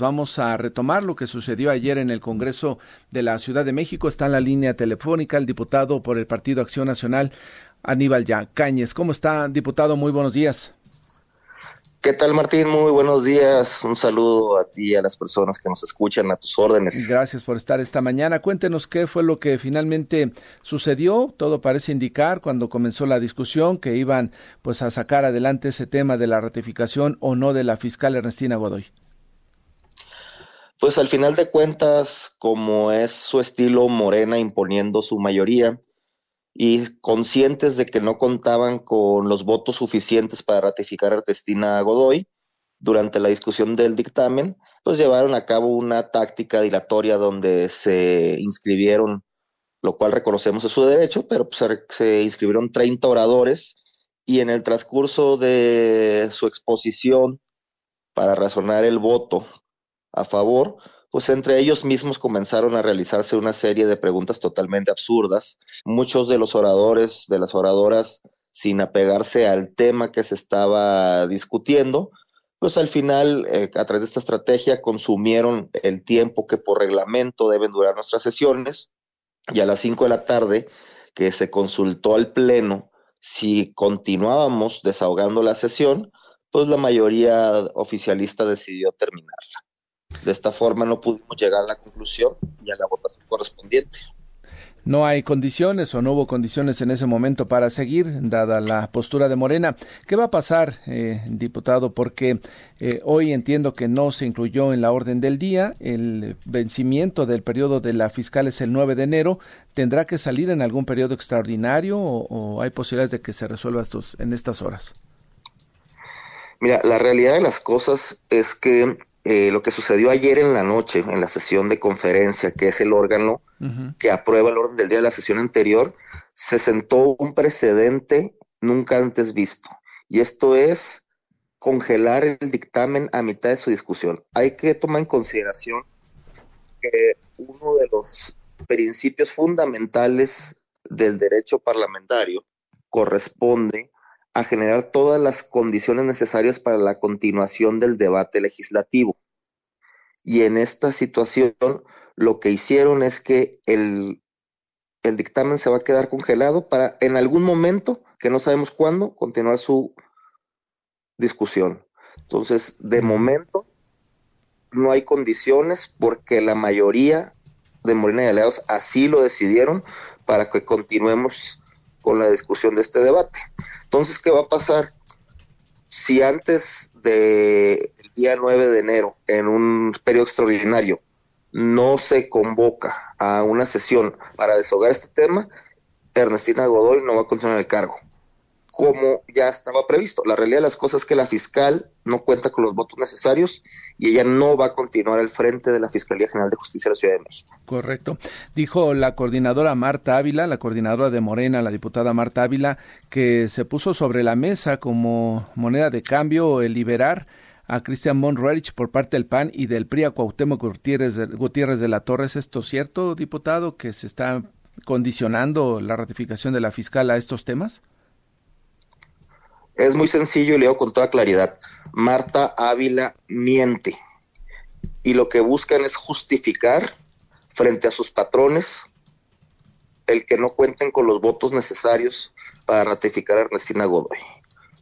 Vamos a retomar lo que sucedió ayer en el Congreso de la Ciudad de México. Está en la línea telefónica el diputado por el Partido Acción Nacional, Aníbal Yacañez. ¿Cómo está, diputado? Muy buenos días. ¿Qué tal, Martín? Muy buenos días. Un saludo a ti y a las personas que nos escuchan, a tus órdenes. Gracias por estar esta mañana. Cuéntenos qué fue lo que finalmente sucedió. Todo parece indicar cuando comenzó la discusión que iban pues a sacar adelante ese tema de la ratificación o no de la fiscal Ernestina Godoy. Pues al final de cuentas, como es su estilo Morena imponiendo su mayoría y conscientes de que no contaban con los votos suficientes para ratificar a Ernestina Godoy, durante la discusión del dictamen, pues llevaron a cabo una táctica dilatoria donde se inscribieron, lo cual reconocemos es su derecho, pero pues se inscribieron 30 oradores y en el transcurso de su exposición para razonar el voto a favor, pues entre ellos mismos comenzaron a realizarse una serie de preguntas totalmente absurdas. Muchos de los oradores, de las oradoras, sin apegarse al tema que se estaba discutiendo, pues al final, eh, a través de esta estrategia, consumieron el tiempo que por reglamento deben durar nuestras sesiones y a las 5 de la tarde, que se consultó al Pleno si continuábamos desahogando la sesión, pues la mayoría oficialista decidió terminarla. De esta forma no pudimos llegar a la conclusión y a la votación correspondiente. No hay condiciones o no hubo condiciones en ese momento para seguir, dada la postura de Morena. ¿Qué va a pasar, eh, diputado? Porque eh, hoy entiendo que no se incluyó en la orden del día. El vencimiento del periodo de la fiscal es el 9 de enero. ¿Tendrá que salir en algún periodo extraordinario o, o hay posibilidades de que se resuelva estos, en estas horas? Mira, la realidad de las cosas es que eh, lo que sucedió ayer en la noche, en la sesión de conferencia, que es el órgano que aprueba el orden del día de la sesión anterior, se sentó un precedente nunca antes visto. Y esto es congelar el dictamen a mitad de su discusión. Hay que tomar en consideración que uno de los principios fundamentales del derecho parlamentario corresponde a generar todas las condiciones necesarias para la continuación del debate legislativo. Y en esta situación lo que hicieron es que el, el dictamen se va a quedar congelado para en algún momento, que no sabemos cuándo, continuar su discusión. Entonces, de momento, no hay condiciones porque la mayoría de Morena y Aliados así lo decidieron para que continuemos con la discusión de este debate. Entonces, ¿qué va a pasar? Si antes del día 9 de enero, en un periodo extraordinario, no se convoca a una sesión para deshogar este tema, Ernestina Godoy no va a continuar el cargo como ya estaba previsto. La realidad de las cosas es que la fiscal no cuenta con los votos necesarios y ella no va a continuar al frente de la Fiscalía General de Justicia de la Ciudad de México. Correcto. Dijo la coordinadora Marta Ávila, la coordinadora de Morena, la diputada Marta Ávila, que se puso sobre la mesa como moneda de cambio el liberar a Cristian Monroerich por parte del PAN y del PRI a Cuauhtémoc Gutiérrez de, Gutiérrez de la Torre. ¿Es esto cierto, diputado, que se está condicionando la ratificación de la fiscal a estos temas? Es muy sencillo y leo con toda claridad. Marta Ávila miente y lo que buscan es justificar frente a sus patrones el que no cuenten con los votos necesarios para ratificar a Ernestina Godoy.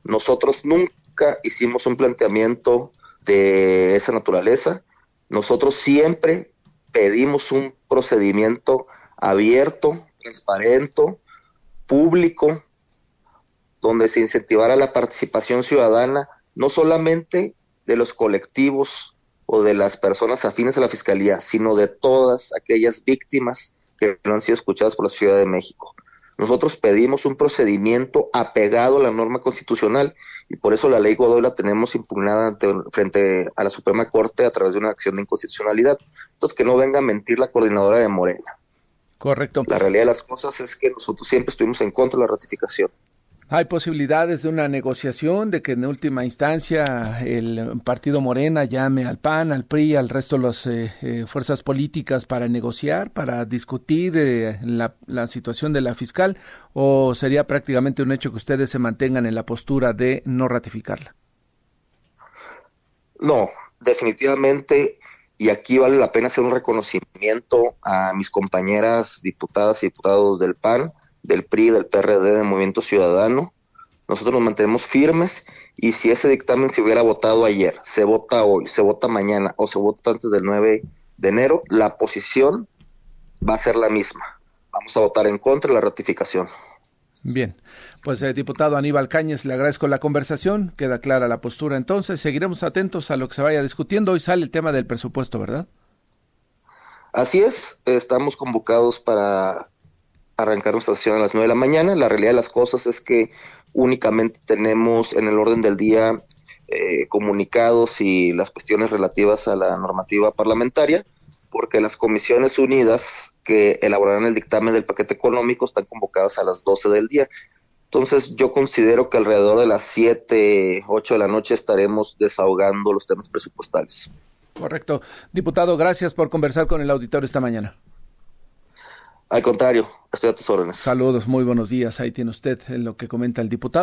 Nosotros nunca hicimos un planteamiento de esa naturaleza. Nosotros siempre pedimos un procedimiento abierto, transparente, público, donde se incentivara la participación ciudadana, no solamente de los colectivos o de las personas afines a la Fiscalía, sino de todas aquellas víctimas que no han sido escuchadas por la Ciudad de México. Nosotros pedimos un procedimiento apegado a la norma constitucional y por eso la ley Godoy la tenemos impugnada frente a la Suprema Corte a través de una acción de inconstitucionalidad. Entonces, que no venga a mentir la coordinadora de Morena. Correcto. La realidad de las cosas es que nosotros siempre estuvimos en contra de la ratificación. ¿Hay posibilidades de una negociación, de que en última instancia el partido Morena llame al PAN, al PRI, al resto de las eh, eh, fuerzas políticas para negociar, para discutir eh, la, la, situación de la fiscal? ¿O sería prácticamente un hecho que ustedes se mantengan en la postura de no ratificarla? No, definitivamente y aquí vale la pena hacer un reconocimiento a mis compañeras diputadas y diputados del PAN, del PRI, del PRD, del Movimiento Ciudadano. Nosotros nos mantenemos firmes y si ese dictamen se hubiera votado ayer, se vota hoy, se vota mañana o se vota antes del 9 de enero, la posición va a ser la misma. Vamos a votar en contra de la ratificación. Bien, pues eh, diputado Aníbal Cáñez, le agradezco la conversación, queda clara la postura entonces, seguiremos atentos a lo que se vaya discutiendo. Hoy sale el tema del presupuesto, ¿verdad? Así es, estamos convocados para arrancar nuestra sesión a las 9 de la mañana. La realidad de las cosas es que únicamente tenemos en el orden del día eh, comunicados y las cuestiones relativas a la normativa parlamentaria, porque las comisiones unidas que elaborarán el dictamen del paquete económico están convocadas a las 12 del día. Entonces yo considero que alrededor de las 7, 8 de la noche estaremos desahogando los temas presupuestales. Correcto. Diputado, gracias por conversar con el auditor esta mañana. Al contrario, estoy a tus órdenes. Saludos, muy buenos días. Ahí tiene usted lo que comenta el diputado.